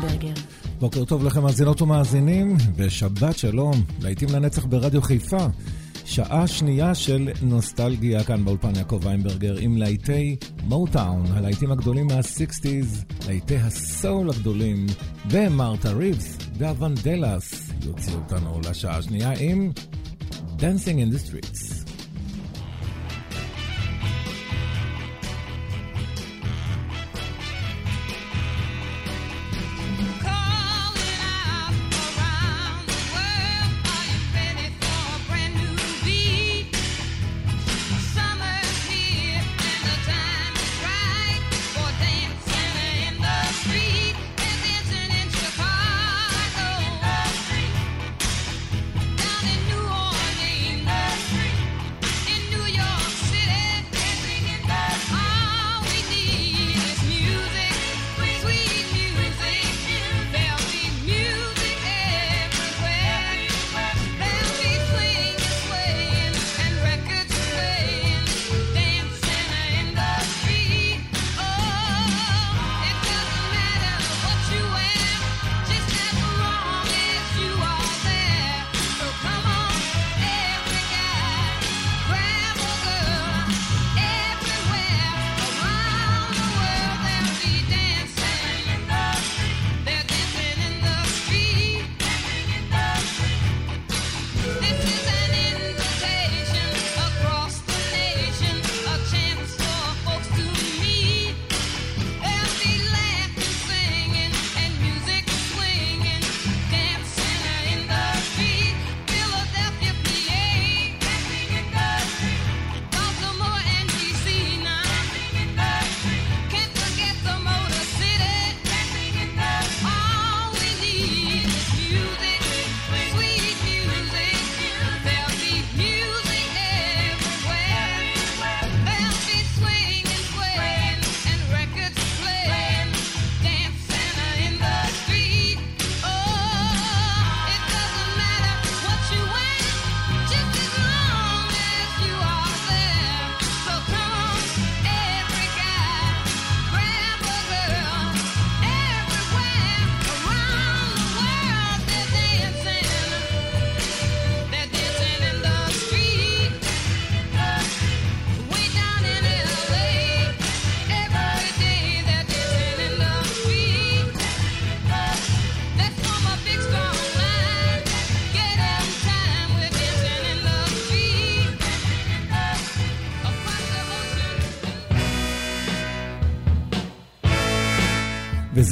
ויינברגר. בוקר טוב לכם, מאזינות ומאזינים, ושבת שלום, להיטים לנצח ברדיו חיפה. שעה שנייה של נוסטלגיה כאן באולפן יעקב ויינברגר עם להיטי מוטאון, הלהיטים הגדולים מה-60's, להיטי הסול הגדולים, ומרתה ריבס והוונדלס יוציאו אותנו לשעה השנייה עם Dancing in the Streets.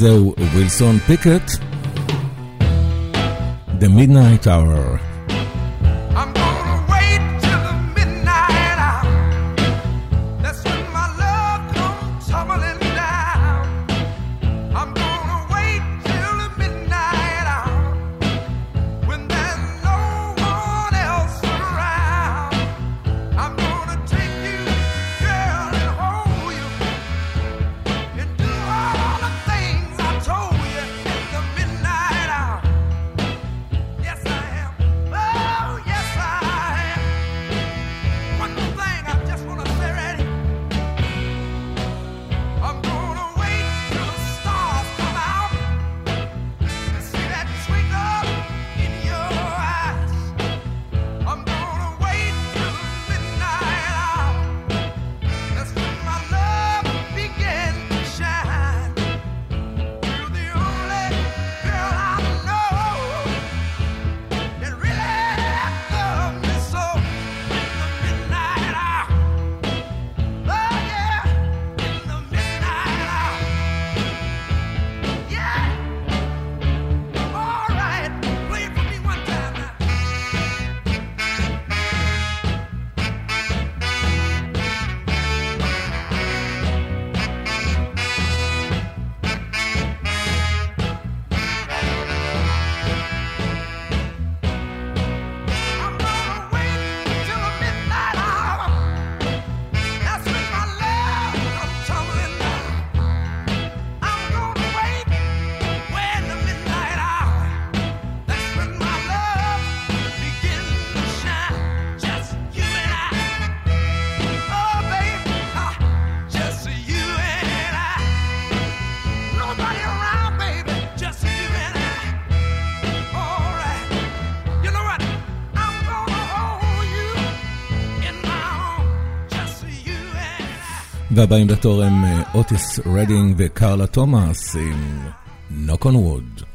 זהו ווילסון פיקט, The Midnight Hour. והבאים בתור הם אה, אוטיס רדינג וקרלה תומאס עם נוק און ווד.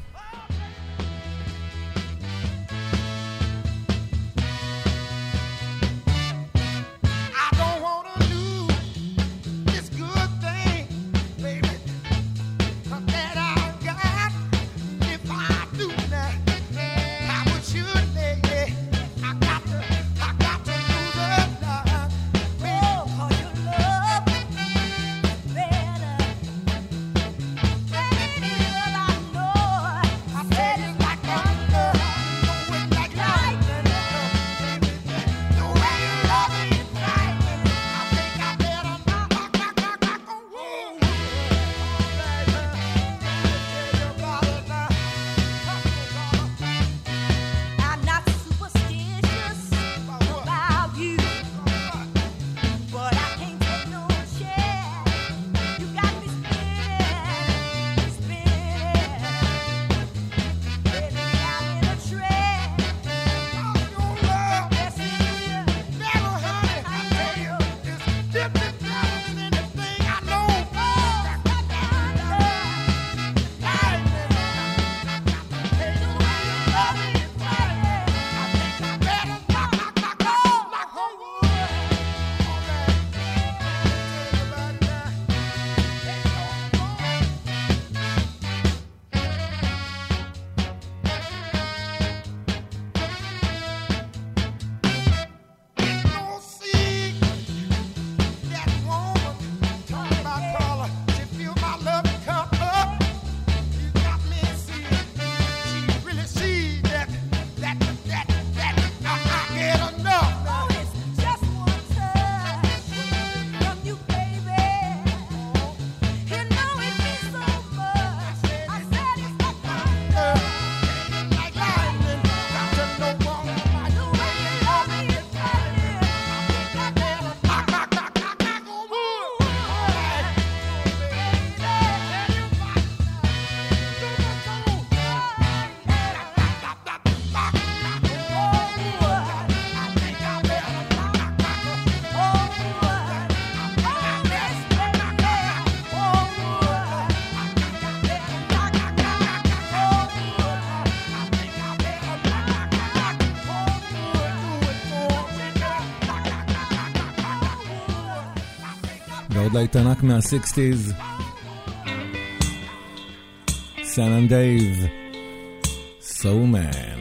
להיט ענק מה-60's, סן אנד דייב, סאומן.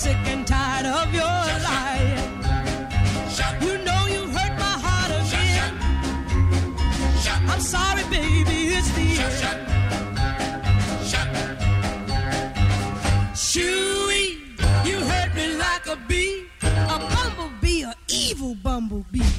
sick and tired of your lying. You know you hurt my heart again. I'm sorry, baby, it's the end. Shooey, you hurt me like a bee, a bumblebee, an evil bumblebee.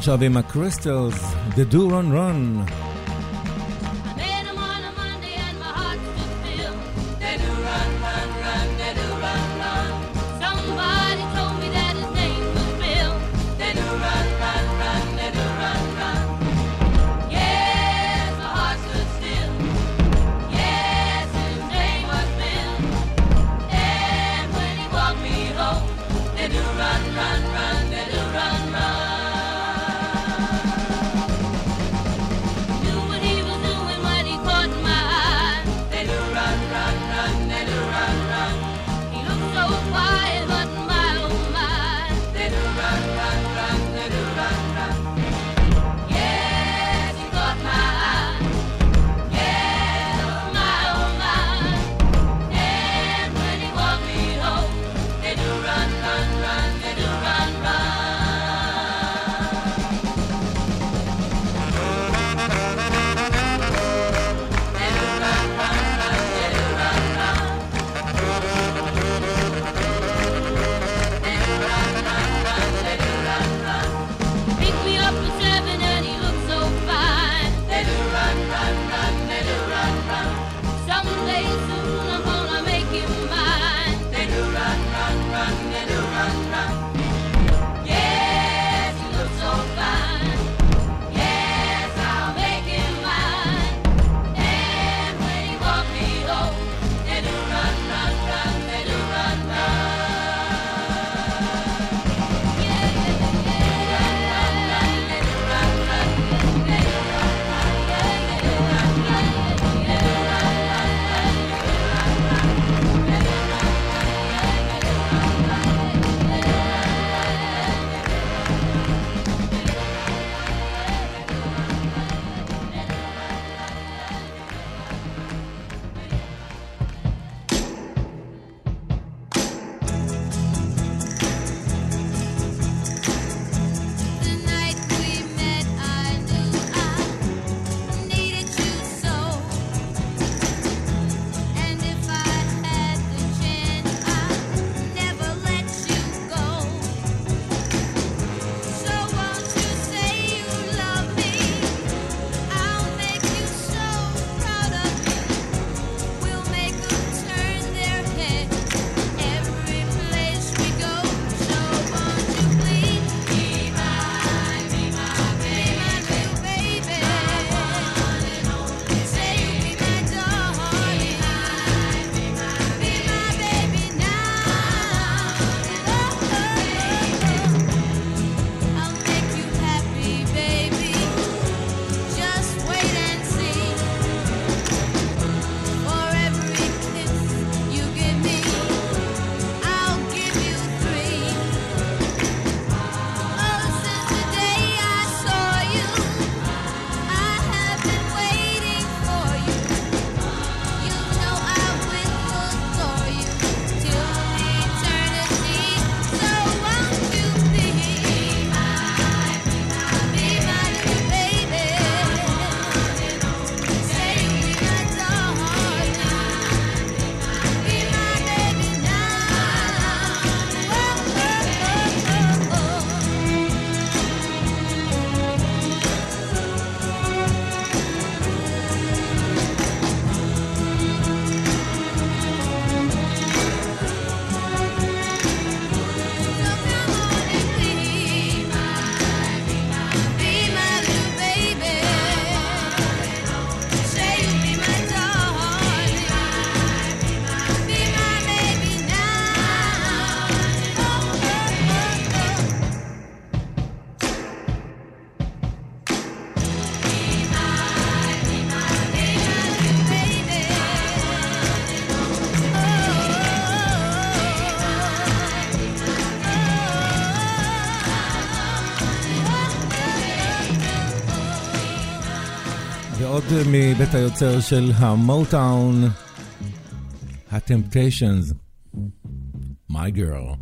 עכשיו עם הקריסטלס, Da Doo Ron Ron. מבית היוצר של המוטאון, הטמפטיישנס, My Girl.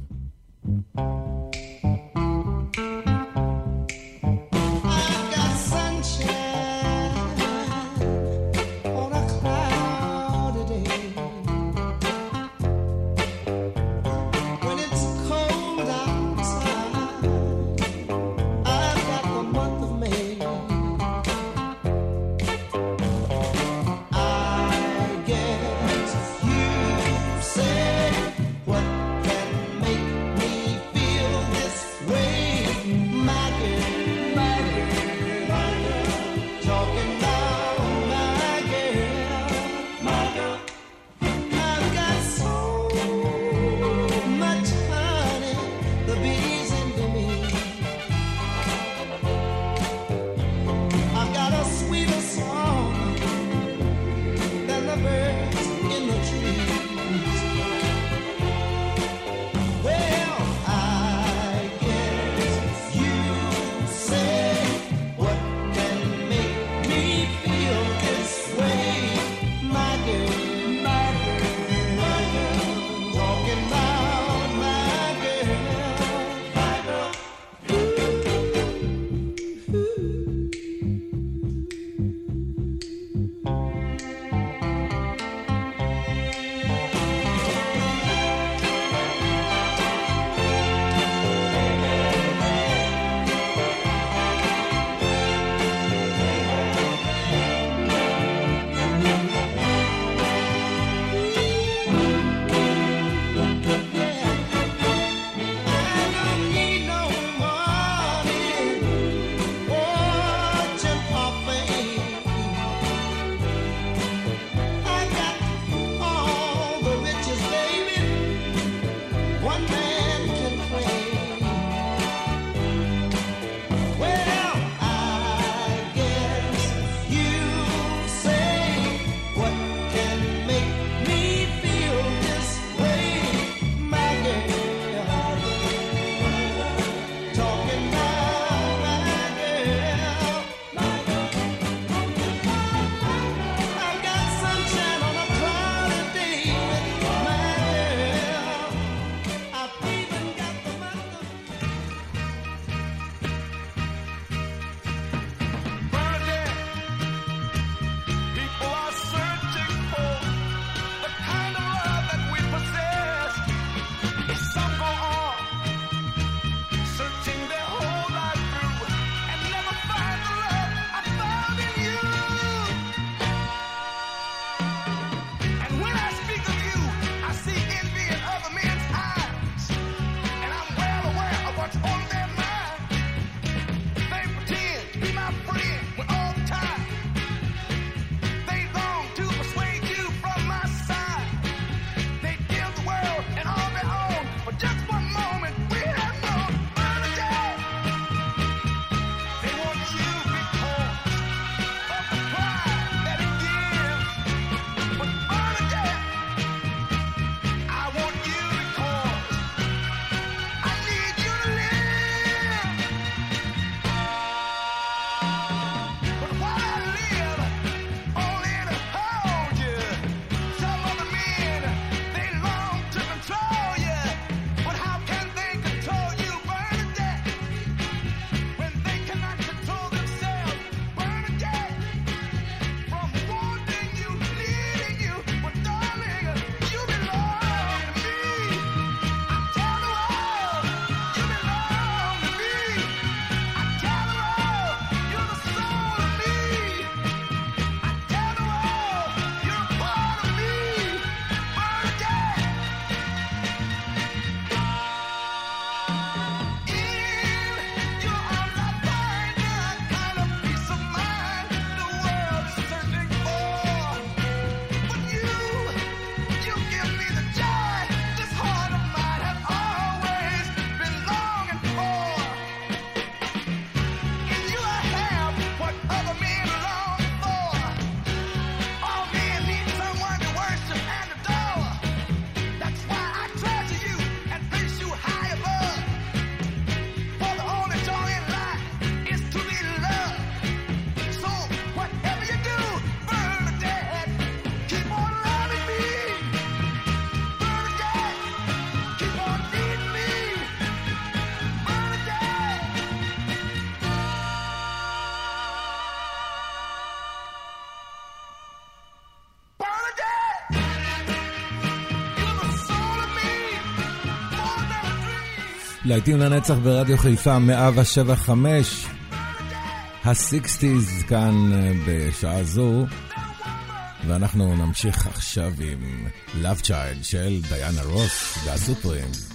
להיטים לנצח ברדיו חיפה 175 ה-60's כאן אה, בשעה זו. ואנחנו נמשיך עכשיו עם Love Child של דיאנה רוס והסופרים.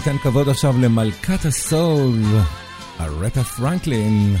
ניתן כבוד עכשיו למלכת הסול, ארטה פרנקלין.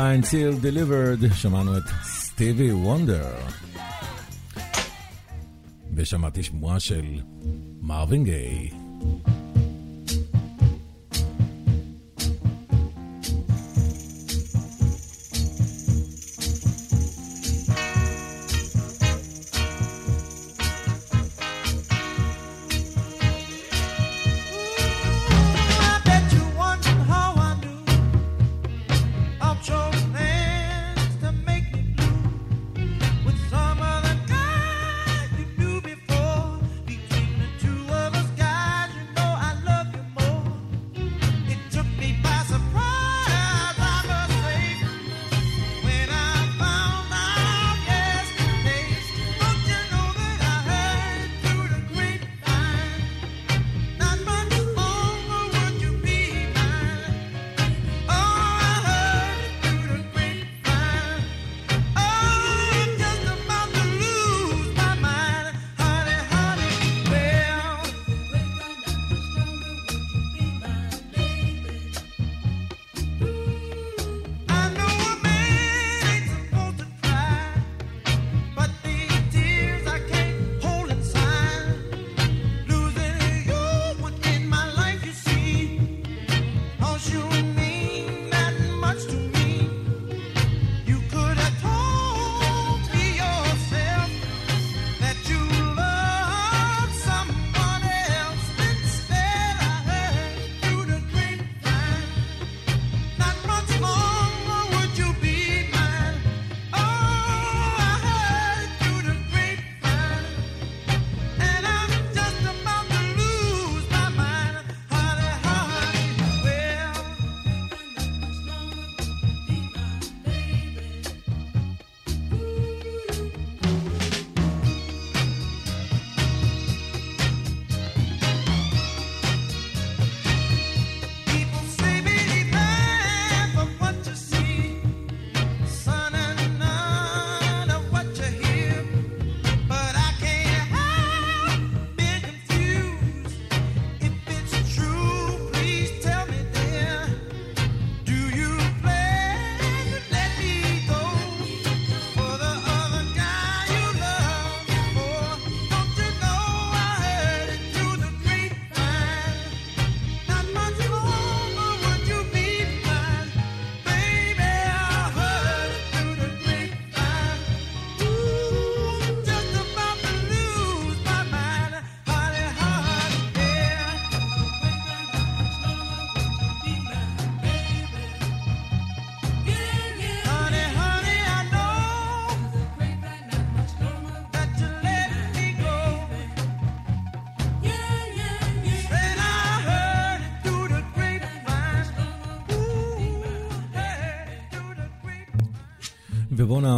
Valentine Till Delivered, שמענו את סטיבי וונדר. ושמעתי שמועה של מרווין גיי.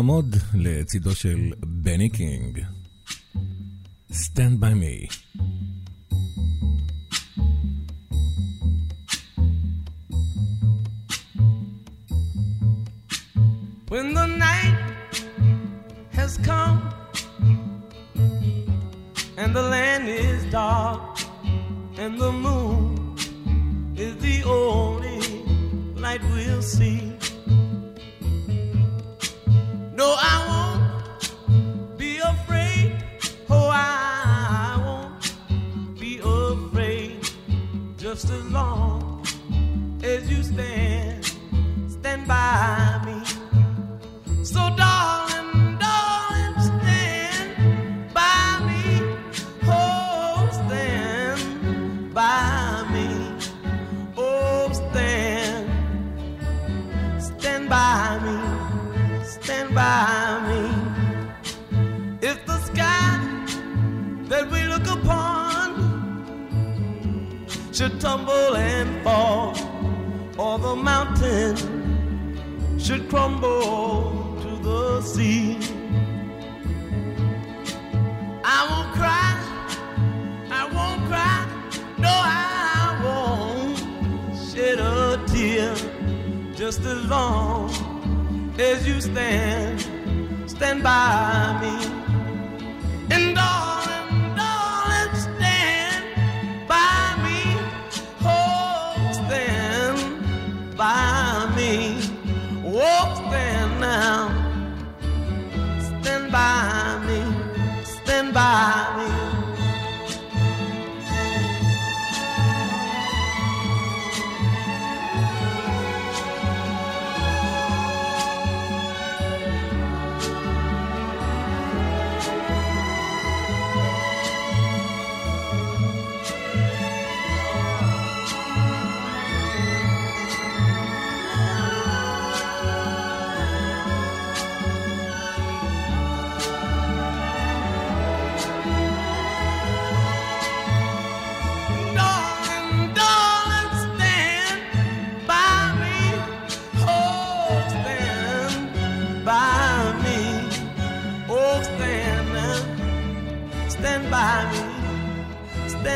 לעמוד לצידו של בני קינג. Stand by me.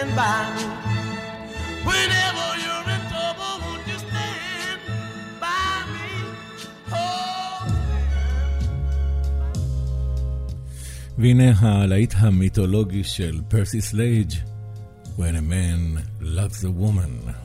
stand by me. Whenever you're in trouble, won't you stand by me? Oh, והנה הלהיט המיתולוגי של פרסי סלייג' When a man loves a woman.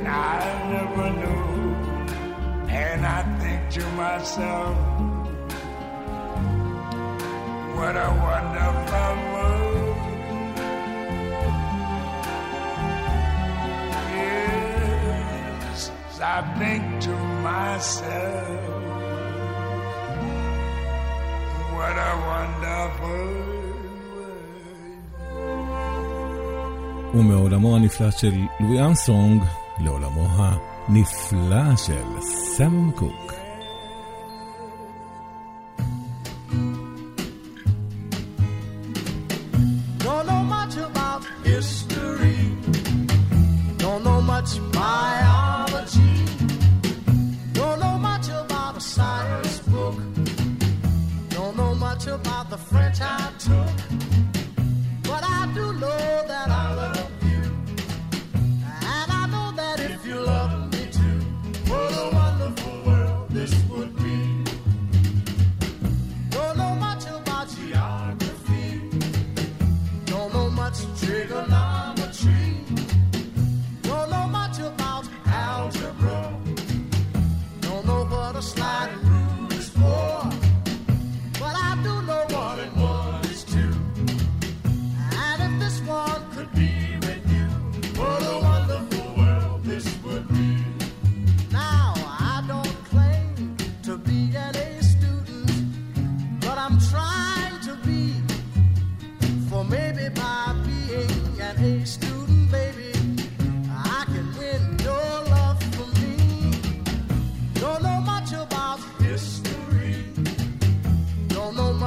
and I never knew. And I think to myself, what a wonderful world. Yes, I think to myself, what a wonderful ומעולמו הנפלא של לואי ארמסטרונג לעולמו הנפלא של סם קוק.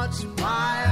much by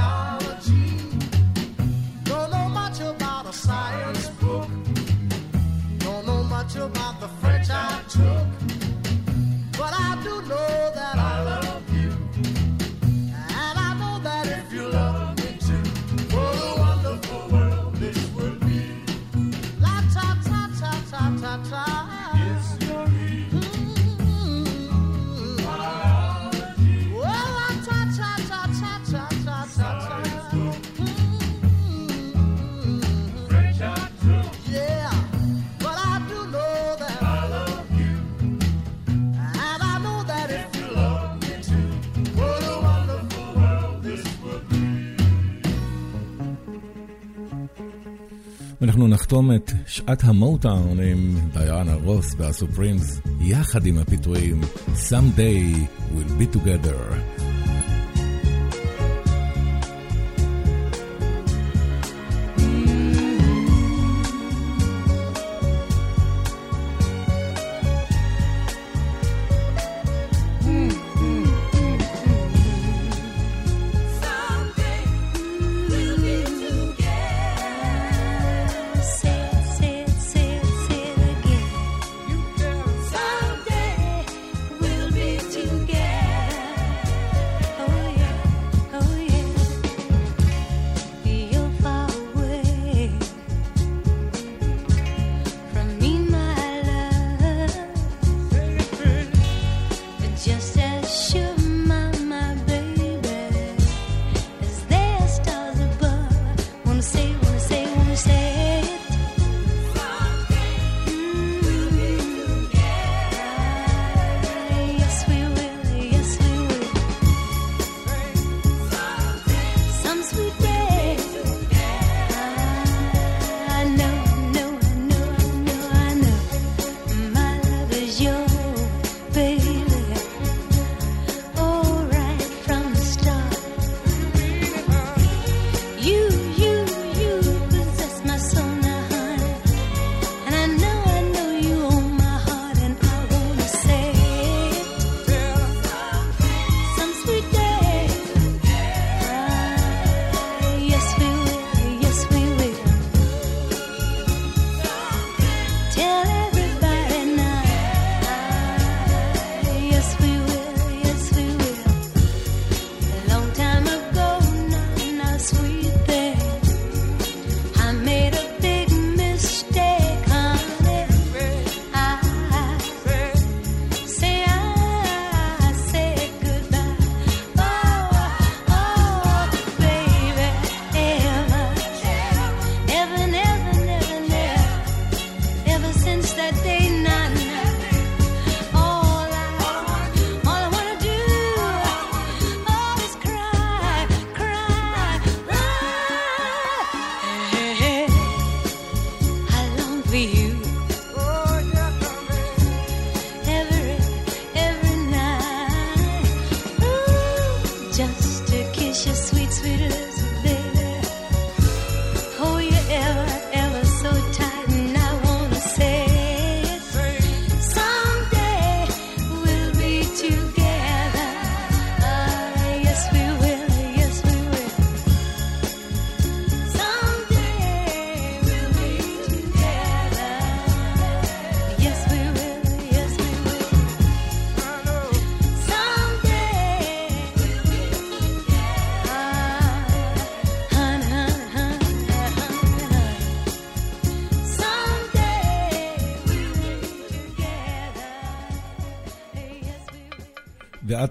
אנחנו נחתום את שעת המוטאון עם דיאנה רוס והסופרימס, יחד עם הפיתויים Someday we'll be together.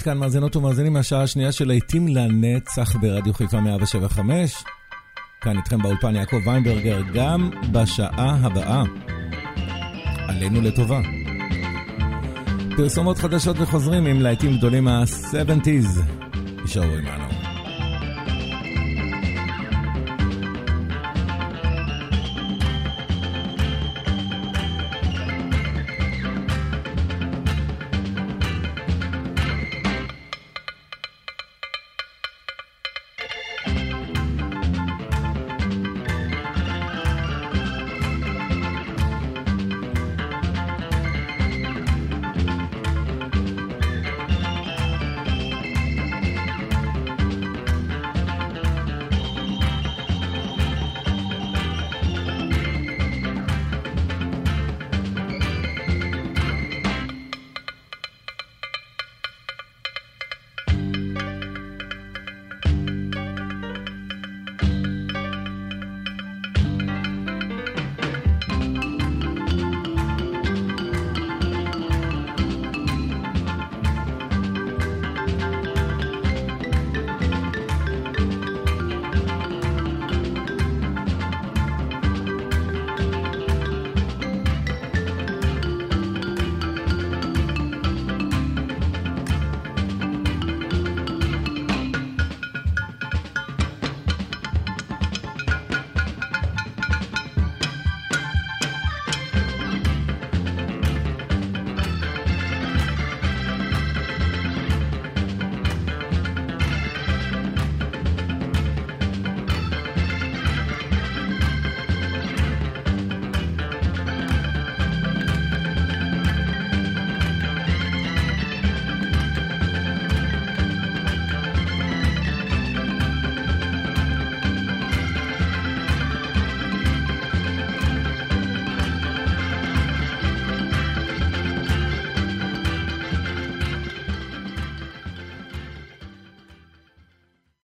ועד כאן מאזינות ומאזינים מהשעה השנייה של להיטים לנצח ברדיו חיפה 175. כאן איתכם באולפן יעקב ויינברגר, גם בשעה הבאה. עלינו לטובה. פרסומות חדשות וחוזרים עם להיטים גדולים מה-70's. יישארו עמנו.